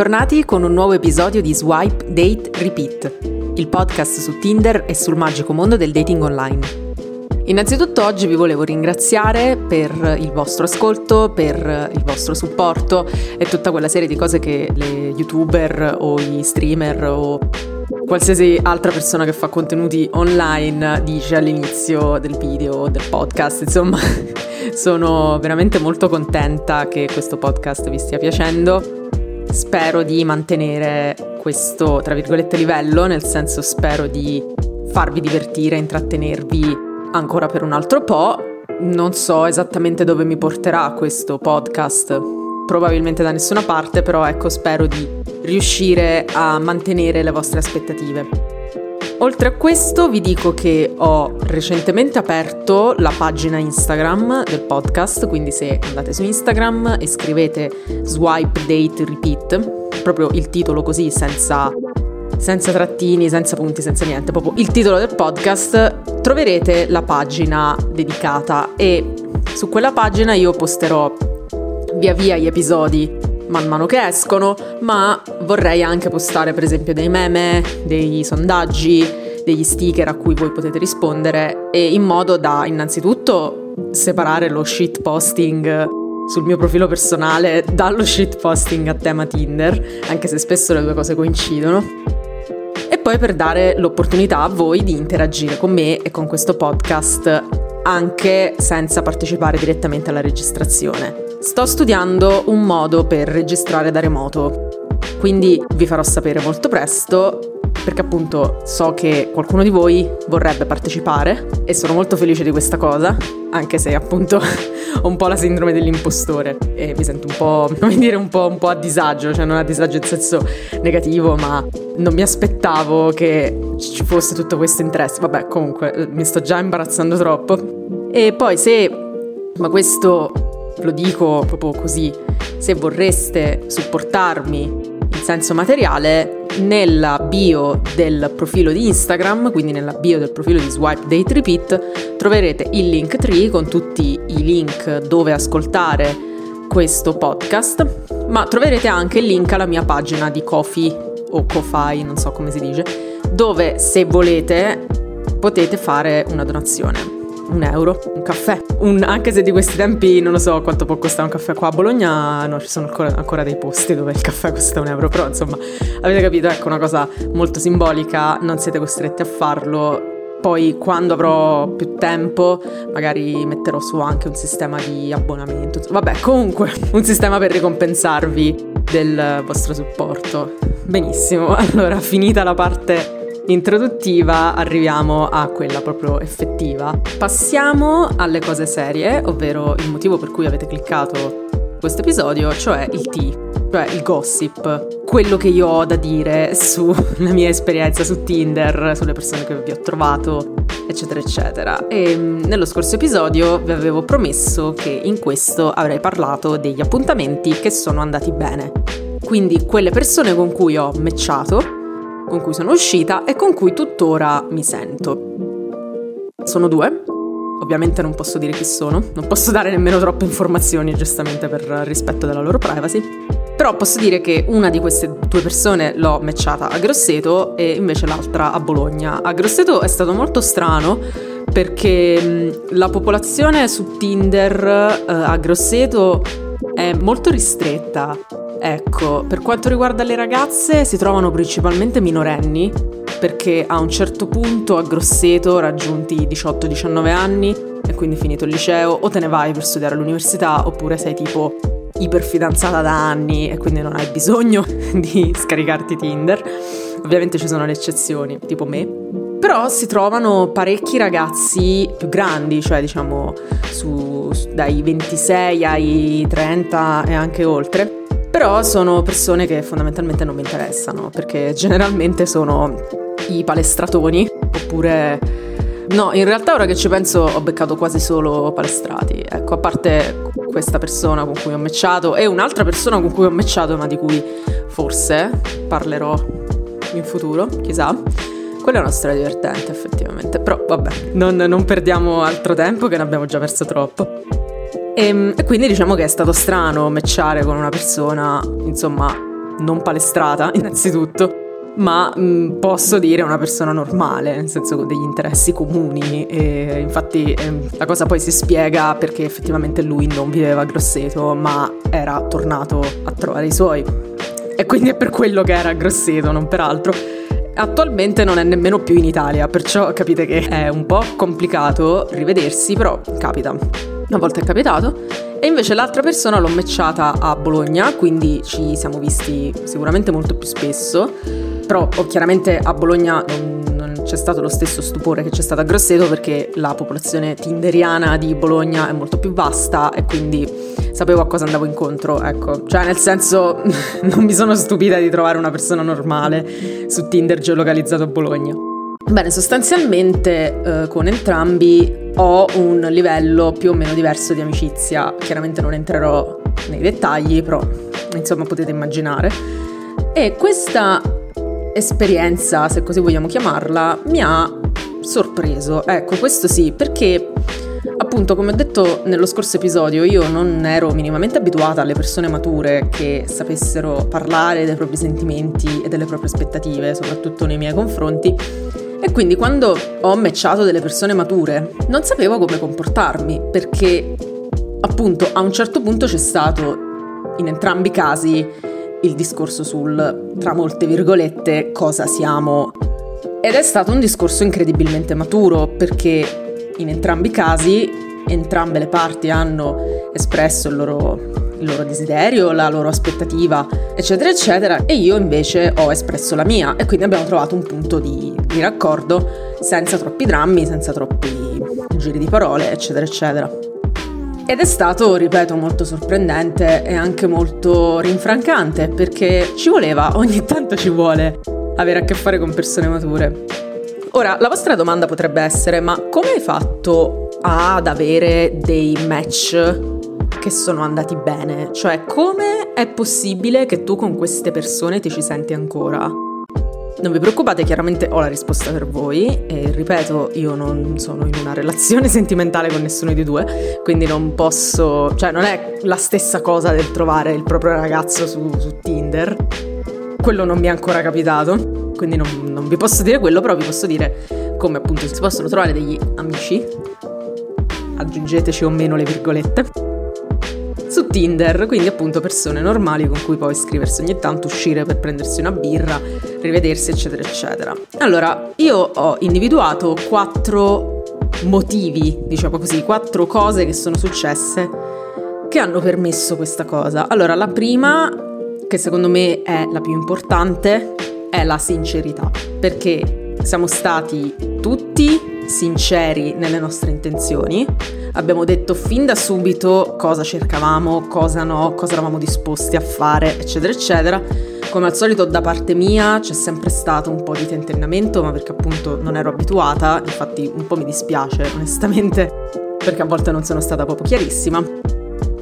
Bentornati con un nuovo episodio di Swipe Date Repeat, il podcast su Tinder e sul magico mondo del dating online. Innanzitutto oggi vi volevo ringraziare per il vostro ascolto, per il vostro supporto e tutta quella serie di cose che le youtuber o i streamer o qualsiasi altra persona che fa contenuti online dice all'inizio del video o del podcast. Insomma, sono veramente molto contenta che questo podcast vi stia piacendo spero di mantenere questo, tra virgolette, livello, nel senso spero di farvi divertire, intrattenervi ancora per un altro po'. Non so esattamente dove mi porterà questo podcast, probabilmente da nessuna parte, però ecco spero di riuscire a mantenere le vostre aspettative. Oltre a questo vi dico che ho recentemente aperto la pagina Instagram del podcast, quindi se andate su Instagram e scrivete swipe date repeat, proprio il titolo così senza, senza trattini, senza punti, senza niente, proprio il titolo del podcast, troverete la pagina dedicata. E su quella pagina io posterò via via gli episodi man mano che escono, ma vorrei anche postare per esempio dei meme, dei sondaggi, degli sticker a cui voi potete rispondere e in modo da innanzitutto separare lo shit posting sul mio profilo personale dallo shit posting a tema Tinder, anche se spesso le due cose coincidono. E poi per dare l'opportunità a voi di interagire con me e con questo podcast anche senza partecipare direttamente alla registrazione. Sto studiando un modo per registrare da remoto, quindi vi farò sapere molto presto perché appunto so che qualcuno di voi vorrebbe partecipare e sono molto felice di questa cosa, anche se appunto ho un po' la sindrome dell'impostore e mi sento un po', come dire, un po', un po' a disagio, cioè non a disagio in senso negativo, ma non mi aspettavo che ci fosse tutto questo interesse. Vabbè, comunque mi sto già imbarazzando troppo. E poi se, ma questo lo dico proprio così, se vorreste supportarmi in senso materiale, nella bio del profilo di Instagram, quindi nella bio del profilo di Swipe Date Repeat, troverete il link tree con tutti i link dove ascoltare questo podcast, ma troverete anche il link alla mia pagina di Kofi o Ko-Fi, non so come si dice, dove se volete potete fare una donazione un euro, un caffè. Un, anche se di questi tempi non lo so quanto può costare un caffè qua a Bologna, no, ci sono ancora, ancora dei posti dove il caffè costa un euro, però insomma avete capito, ecco una cosa molto simbolica, non siete costretti a farlo. Poi quando avrò più tempo magari metterò su anche un sistema di abbonamento. Vabbè, comunque un sistema per ricompensarvi del vostro supporto. Benissimo, allora finita la parte introduttiva arriviamo a quella proprio effettiva. Passiamo alle cose serie, ovvero il motivo per cui avete cliccato questo episodio, cioè il tea, cioè il gossip, quello che io ho da dire sulla mia esperienza su Tinder, sulle persone che vi ho trovato, eccetera, eccetera. E mm, nello scorso episodio vi avevo promesso che in questo avrei parlato degli appuntamenti che sono andati bene. Quindi quelle persone con cui ho matchato con cui sono uscita e con cui tuttora mi sento. Sono due, ovviamente non posso dire chi sono, non posso dare nemmeno troppe informazioni giustamente per rispetto della loro privacy, però posso dire che una di queste due persone l'ho matchata a Grosseto e invece l'altra a Bologna. A Grosseto è stato molto strano perché la popolazione su Tinder eh, a Grosseto è molto ristretta Ecco, per quanto riguarda le ragazze si trovano principalmente minorenni, perché a un certo punto a Grosseto, raggiunti i 18-19 anni, e quindi finito il liceo, o te ne vai per studiare all'università, oppure sei tipo iperfidanzata da anni e quindi non hai bisogno di scaricarti Tinder. Ovviamente ci sono le eccezioni, tipo me. Però si trovano parecchi ragazzi più grandi, cioè diciamo su, dai 26 ai 30 e anche oltre, Però sono persone che fondamentalmente non mi interessano, perché generalmente sono i palestratoni, oppure... No, in realtà ora che ci penso ho beccato quasi solo palestrati. Ecco, a parte questa persona con cui ho matchato e un'altra persona con cui ho matchato, ma di cui forse parlerò in futuro, chissà. Quella è una storia divertente effettivamente, però vabbè, non, non perdiamo altro tempo che ne abbiamo già perso troppo. E, ehm, e, quindi diciamo che è stato strano matchare con una persona, insomma, non palestrata innanzitutto, ma mh, posso dire una persona normale, nel senso con degli interessi comuni. E infatti eh, la cosa poi si spiega perché effettivamente lui non viveva a Grosseto, ma era tornato a trovare i suoi. E quindi è per quello che era a Grosseto, non per altro. Attualmente non è nemmeno più in Italia, perciò capite che è un po' complicato rivedersi, però capita. Una volta è capitato. E invece l'altra persona l'ho matchata a Bologna, quindi ci siamo visti sicuramente molto più spesso. Però oh, chiaramente a Bologna non, c'è stato lo stesso stupore che c'è stato a Grosseto perché la popolazione tinderiana di Bologna è molto più vasta e quindi sapevo a cosa andavo incontro, ecco. Cioè, nel senso, non mi sono stupita di trovare una persona normale su Tinder geolocalizzato a Bologna. Bene, sostanzialmente eh, con entrambi ho un livello più o meno diverso di amicizia. Chiaramente non entrerò nei dettagli, però insomma potete immaginare. E questa esperienza, se così vogliamo chiamarla, mi ha sorpreso. Ecco, questo sì, perché appunto, come ho detto nello scorso episodio, io non ero minimamente abituata alle persone mature che sapessero parlare dei propri sentimenti e delle proprie aspettative, soprattutto nei miei confronti. E quindi quando ho matchato delle persone mature non sapevo come comportarmi perché appunto a un certo punto c'è stato in entrambi i casi il discorso sul, tra molte virgolette, cosa siamo. Ed è stato un discorso incredibilmente maturo perché in entrambi i casi entrambe le parti hanno espresso il loro, il loro desiderio, la loro aspettativa, eccetera, eccetera, e io invece ho espresso la mia e quindi abbiamo trovato un punto di, di raccordo senza troppi drammi, senza troppi giri di parole, eccetera, eccetera. Ed è stato, ripeto, molto sorprendente e anche molto rinfrancante perché ci voleva, ogni tanto ci vuole, avere a che fare con persone mature. Ora, la vostra domanda potrebbe essere, ma come hai fatto ad avere dei match che sono andati bene? Cioè, come è possibile che tu con queste persone ti ci senti ancora? Non vi preoccupate, chiaramente ho la risposta per voi. E ripeto, io non sono in una relazione sentimentale con nessuno dei due, quindi non posso, cioè non è la stessa cosa del trovare il proprio ragazzo su, su Tinder, quello non mi è ancora capitato, quindi non, non vi posso dire quello, però vi posso dire come appunto si possono trovare degli amici, aggiungeteci o meno le virgolette su Tinder, quindi appunto persone normali con cui poi scriversi ogni tanto, uscire per prendersi una birra, rivedersi, eccetera, eccetera. Allora, io ho individuato quattro motivi, diciamo così, quattro cose che sono successe che hanno permesso questa cosa. Allora, la prima, che secondo me è la più importante, è la sincerità, perché siamo stati tutti sinceri nelle nostre intenzioni. Abbiamo detto fin da subito cosa cercavamo, cosa no, cosa eravamo disposti a fare, eccetera, eccetera. Come al solito da parte mia c'è sempre stato un po' di tentennamento, ma perché appunto non ero abituata, infatti un po' mi dispiace onestamente, perché a volte non sono stata proprio chiarissima.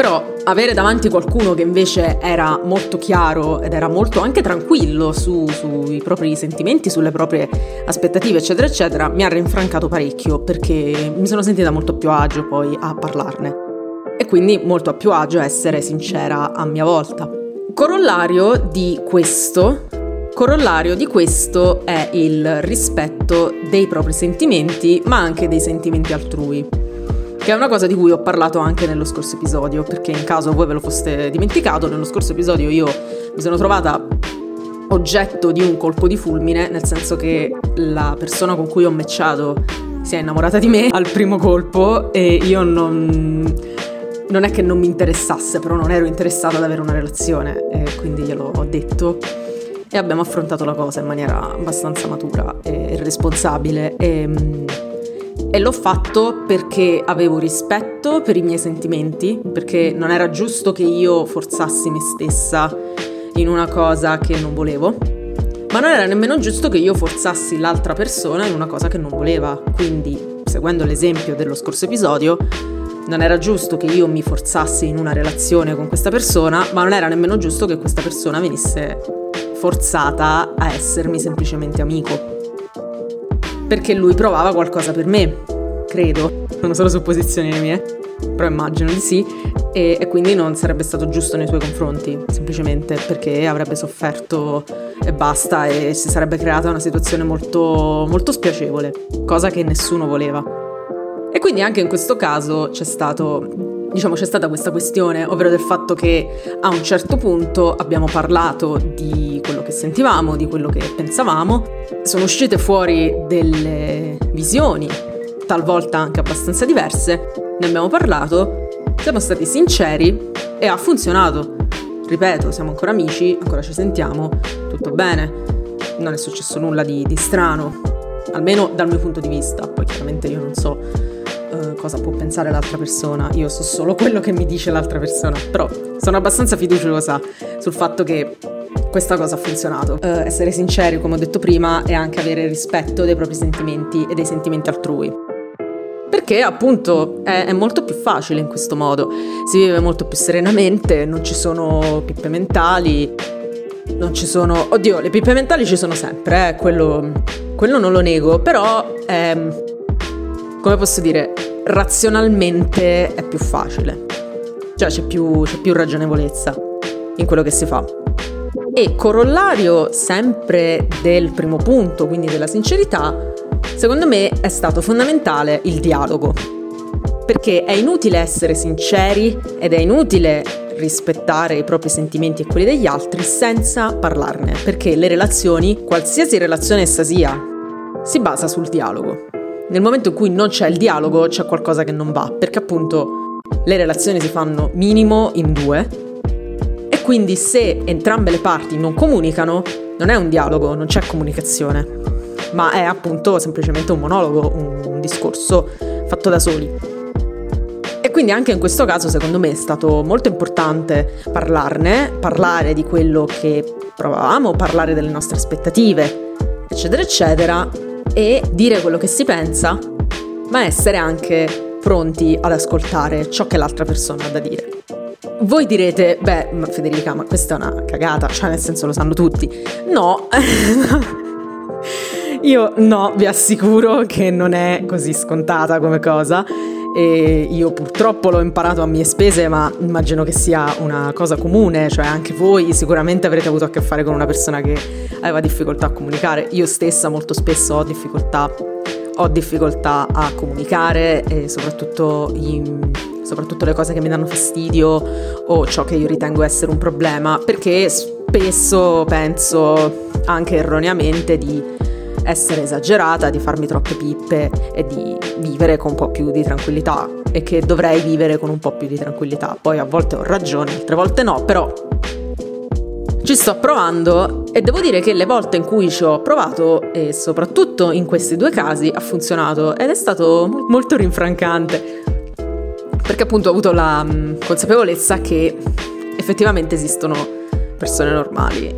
Però avere davanti qualcuno che invece era molto chiaro ed era molto anche tranquillo su, sui propri sentimenti, sulle proprie aspettative, eccetera, eccetera, mi ha rinfrancato parecchio perché mi sono sentita molto più agio poi a parlarne. E quindi molto a più agio essere sincera a mia volta. Corollario di questo Corollario di questo è il rispetto dei propri sentimenti, ma anche dei sentimenti altrui che è una cosa di cui ho parlato anche nello scorso episodio, perché in caso voi ve lo foste dimenticato, nello scorso episodio io mi sono trovata oggetto di un colpo di fulmine, nel senso che la persona con cui ho matchato si è innamorata di me al primo colpo e io non, non è che non mi interessasse, però non ero interessata ad avere una relazione e quindi glielo ho detto. E abbiamo affrontato la cosa in maniera abbastanza matura e responsabile. E E l'ho fatto perché avevo rispetto per i miei sentimenti, perché non era giusto che io forzassi me stessa in una cosa che non volevo, ma non era nemmeno giusto che io forzassi l'altra persona in una cosa che non voleva. Quindi, seguendo l'esempio dello scorso episodio, non era giusto che io mi forzassi in una relazione con questa persona, ma non era nemmeno giusto che questa persona venisse forzata a essermi semplicemente amico perché lui provava qualcosa per me, credo, sono solo supposizioni mie, però immagino di sì, e, e, quindi non sarebbe stato giusto nei suoi confronti, semplicemente perché avrebbe sofferto e basta e si sarebbe creata una situazione molto, molto spiacevole, cosa che nessuno voleva. E quindi anche in questo caso c'è stato diciamo c'è stata questa questione, ovvero del fatto che a un certo punto abbiamo parlato di quello che sentivamo, di quello che pensavamo, sono uscite fuori delle visioni, talvolta anche abbastanza diverse, ne abbiamo parlato, siamo stati sinceri e ha funzionato. Ripeto, siamo ancora amici, ancora ci sentiamo, tutto bene, non è successo nulla di, di strano, almeno dal mio punto di vista, poi chiaramente io non so uh, cosa può pensare l'altra persona, io so solo quello che mi dice l'altra persona, però sono abbastanza fiduciosa sul fatto che questa cosa ha funzionato. Uh, essere sinceri, come ho detto prima, e anche avere rispetto dei propri sentimenti e dei sentimenti altrui. Perché appunto è, è, molto più facile in questo modo, si vive molto più serenamente, non ci sono pippe mentali, non ci sono... Oddio, le pippe mentali ci sono sempre, eh, quello, quello non lo nego, però ehm, come posso dire, razionalmente è più facile. Cioè c'è più, c'è più ragionevolezza in quello che si fa. E corollario sempre del primo punto, quindi della sincerità, secondo me è stato fondamentale il dialogo. Perché è inutile essere sinceri ed è inutile rispettare i propri sentimenti e quelli degli altri senza parlarne, perché le relazioni, qualsiasi relazione essa sia, si basa sul dialogo. Nel momento in cui non c'è il dialogo c'è qualcosa che non va, perché appunto le relazioni si fanno minimo in due e quindi se entrambe le parti non comunicano non è un dialogo, non c'è comunicazione, ma è appunto semplicemente un monologo, un, un discorso fatto da soli. E quindi anche in questo caso secondo me è stato molto importante parlarne, parlare di quello che provavamo, parlare delle nostre aspettative, eccetera, eccetera, e dire quello che si pensa, ma essere anche pronti ad ascoltare ciò che l'altra persona ha da dire. Voi direte, beh, ma Federica, ma questa è una cagata, cioè nel senso lo sanno tutti. No, io no, vi assicuro che non è così scontata come cosa e io purtroppo l'ho imparato a mie spese, ma immagino che sia una cosa comune, cioè anche voi sicuramente avrete avuto a che fare con una persona che aveva difficoltà a comunicare. Io stessa molto spesso ho difficoltà, ho difficoltà a comunicare e soprattutto, in, soprattutto le cose che mi danno fastidio o ciò che io ritengo essere un problema, perché spesso penso anche erroneamente di essere esagerata, di farmi troppe pippe e di vivere con un po' più di tranquillità. E che dovrei vivere con un po' più di tranquillità. Poi a volte ho ragione, altre volte no, però ci sto provando. E devo dire che le volte in cui ci ho provato e soprattutto in questi due casi ha funzionato. Ed è stato molto rinfrancante. Perché appunto ho avuto la mm, consapevolezza che effettivamente esistono persone normali.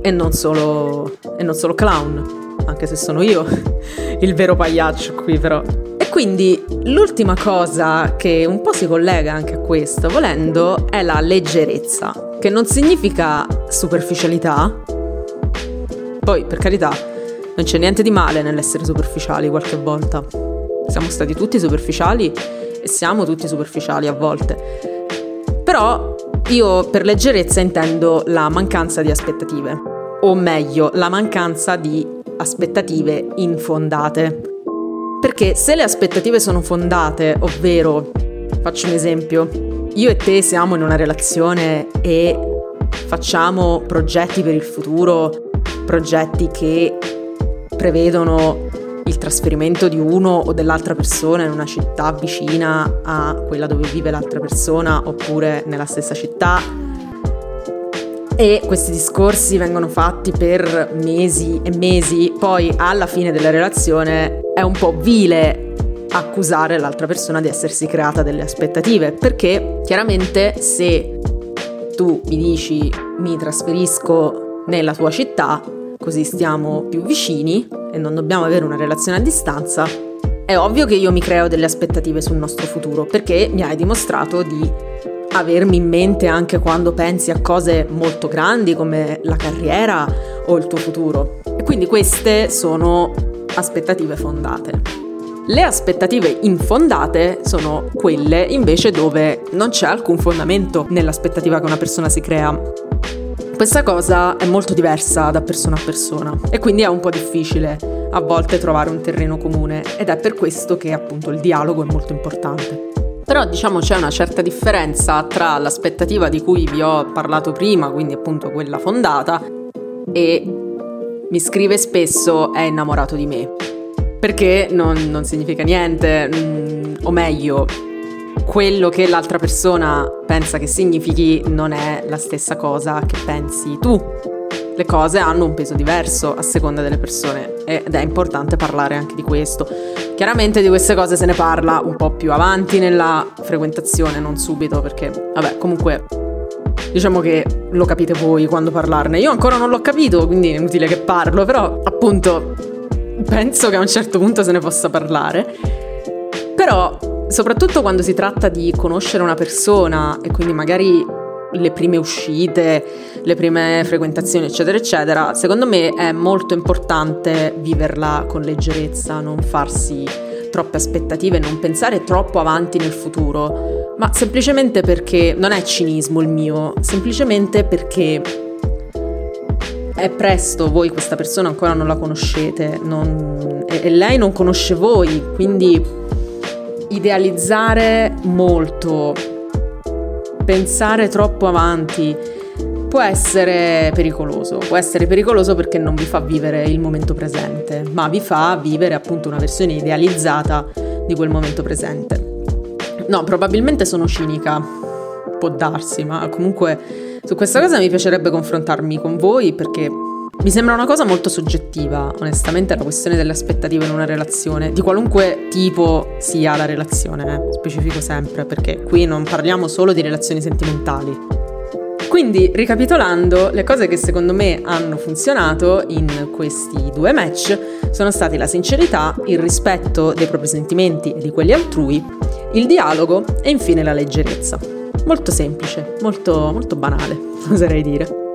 E non solo, e non solo clown anche se sono io il vero pagliaccio qui però. E quindi l'ultima cosa che un po' si collega anche a questo, volendo, è la leggerezza, che non significa superficialità. Poi, per carità, non c'è niente di male nell'essere superficiali qualche volta. Siamo stati tutti superficiali e siamo tutti superficiali a volte. Però io per leggerezza intendo la mancanza di aspettative, o meglio, la mancanza di aspettative infondate. Perché se le aspettative sono fondate, ovvero, faccio un esempio, io e te siamo in una relazione e facciamo progetti per il futuro, progetti che prevedono il trasferimento di uno o dell'altra persona in una città vicina a quella dove vive l'altra persona oppure nella stessa città e questi discorsi vengono fatti per mesi e mesi, poi alla fine della relazione è un po' vile accusare l'altra persona di essersi creata delle aspettative, perché chiaramente se tu mi dici mi trasferisco nella tua città, così stiamo più vicini e non dobbiamo avere una relazione a distanza, è ovvio che io mi creo delle aspettative sul nostro futuro, perché mi hai dimostrato di avermi in mente anche quando pensi a cose molto grandi come la carriera o il tuo futuro. E quindi queste sono aspettative fondate. Le aspettative infondate sono quelle invece dove non c'è alcun fondamento nell'aspettativa che una persona si crea. Questa cosa è molto diversa da persona a persona e quindi è un po' difficile a volte trovare un terreno comune ed è per questo che appunto il dialogo è molto importante. Però diciamo c'è una certa differenza tra l'aspettativa di cui vi ho parlato prima, quindi appunto quella fondata, e mi scrive spesso è innamorato di me. Perché non, non significa niente, mm, o meglio, quello che l'altra persona pensa che significhi non è la stessa cosa che pensi tu le cose hanno un peso diverso a seconda delle persone ed è importante parlare anche di questo. Chiaramente di queste cose se ne parla un po' più avanti nella frequentazione, non subito, perché vabbè, comunque diciamo che lo capite voi quando parlarne. Io ancora non l'ho capito, quindi è inutile che parlo, però appunto penso che a un certo punto se ne possa parlare. Però soprattutto quando si tratta di conoscere una persona e quindi magari le prime uscite, le prime frequentazioni, eccetera, eccetera, secondo me è molto importante viverla con leggerezza, non farsi troppe aspettative, non pensare troppo avanti nel futuro, ma semplicemente perché non è cinismo il mio, semplicemente perché è presto, voi questa persona ancora non la conoscete non, e, e lei non conosce voi, quindi idealizzare molto pensare troppo avanti può essere pericoloso. Può essere pericoloso perché non vi fa vivere il momento presente, ma vi fa vivere appunto una versione idealizzata di quel momento presente. No, probabilmente sono cinica, può darsi, ma comunque su questa cosa mi piacerebbe confrontarmi con voi perché mi sembra una cosa molto soggettiva, onestamente, la questione delle aspettative in una relazione, di qualunque tipo sia la relazione, eh, specifico sempre, perché qui non parliamo solo di relazioni sentimentali. Quindi, ricapitolando, le cose che secondo me hanno funzionato in questi due match sono stati la sincerità, il rispetto dei propri sentimenti e di quelli altrui, il dialogo e infine la leggerezza. Molto semplice, molto, molto banale, oserei dire.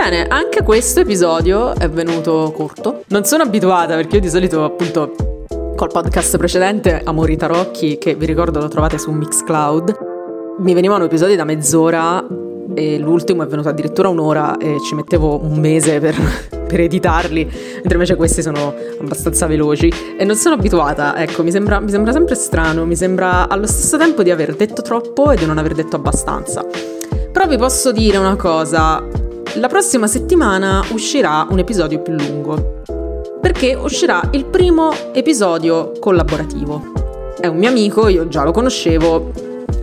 Bene, anche questo episodio è venuto corto. Non sono abituata perché io di solito appunto col podcast precedente Amori Tarocchi, che vi ricordo lo trovate su Mixcloud, mi venivano episodi da mezz'ora e l'ultimo è venuto addirittura un'ora e ci mettevo un mese per, per, editarli, mentre invece questi sono abbastanza veloci e non sono abituata, ecco, mi sembra, mi sembra sempre strano, mi sembra allo stesso tempo di aver detto troppo e di non aver detto abbastanza. Però vi posso dire una cosa, la prossima settimana uscirà un episodio più lungo, perché uscirà il primo episodio collaborativo. È un mio amico, io già lo conoscevo,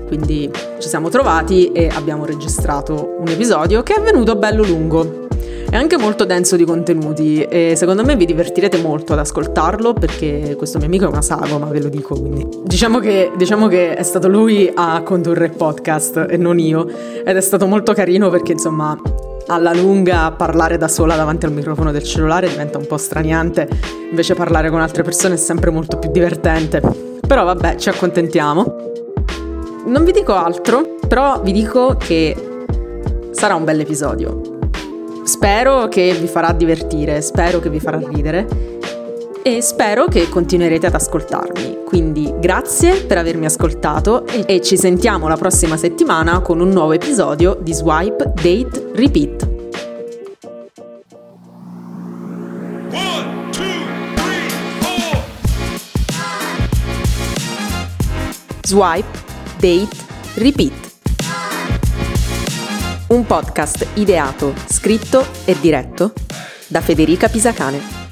quindi ci siamo trovati e abbiamo registrato un episodio che è venuto bello lungo. È anche molto denso di contenuti e secondo me vi divertirete molto ad ascoltarlo perché questo mio amico è una sagoma, ve lo dico. Quindi. Diciamo, che, diciamo che è stato lui a condurre il podcast e non io ed è stato molto carino perché insomma alla lunga parlare da sola davanti al microfono del cellulare diventa un po' straniante, invece parlare con altre persone è sempre molto più divertente. Però vabbè, ci accontentiamo. Non vi dico altro, però vi dico che sarà un bel episodio. Spero che vi farà divertire, spero che vi farà ridere e spero che continuerete ad ascoltarmi. Quindi grazie per avermi ascoltato e, e ci sentiamo la prossima settimana con un nuovo episodio di Swipe, Date, Repeat. Swipe, Date, Repeat. Un podcast ideato, scritto e diretto da Federica Pisacane.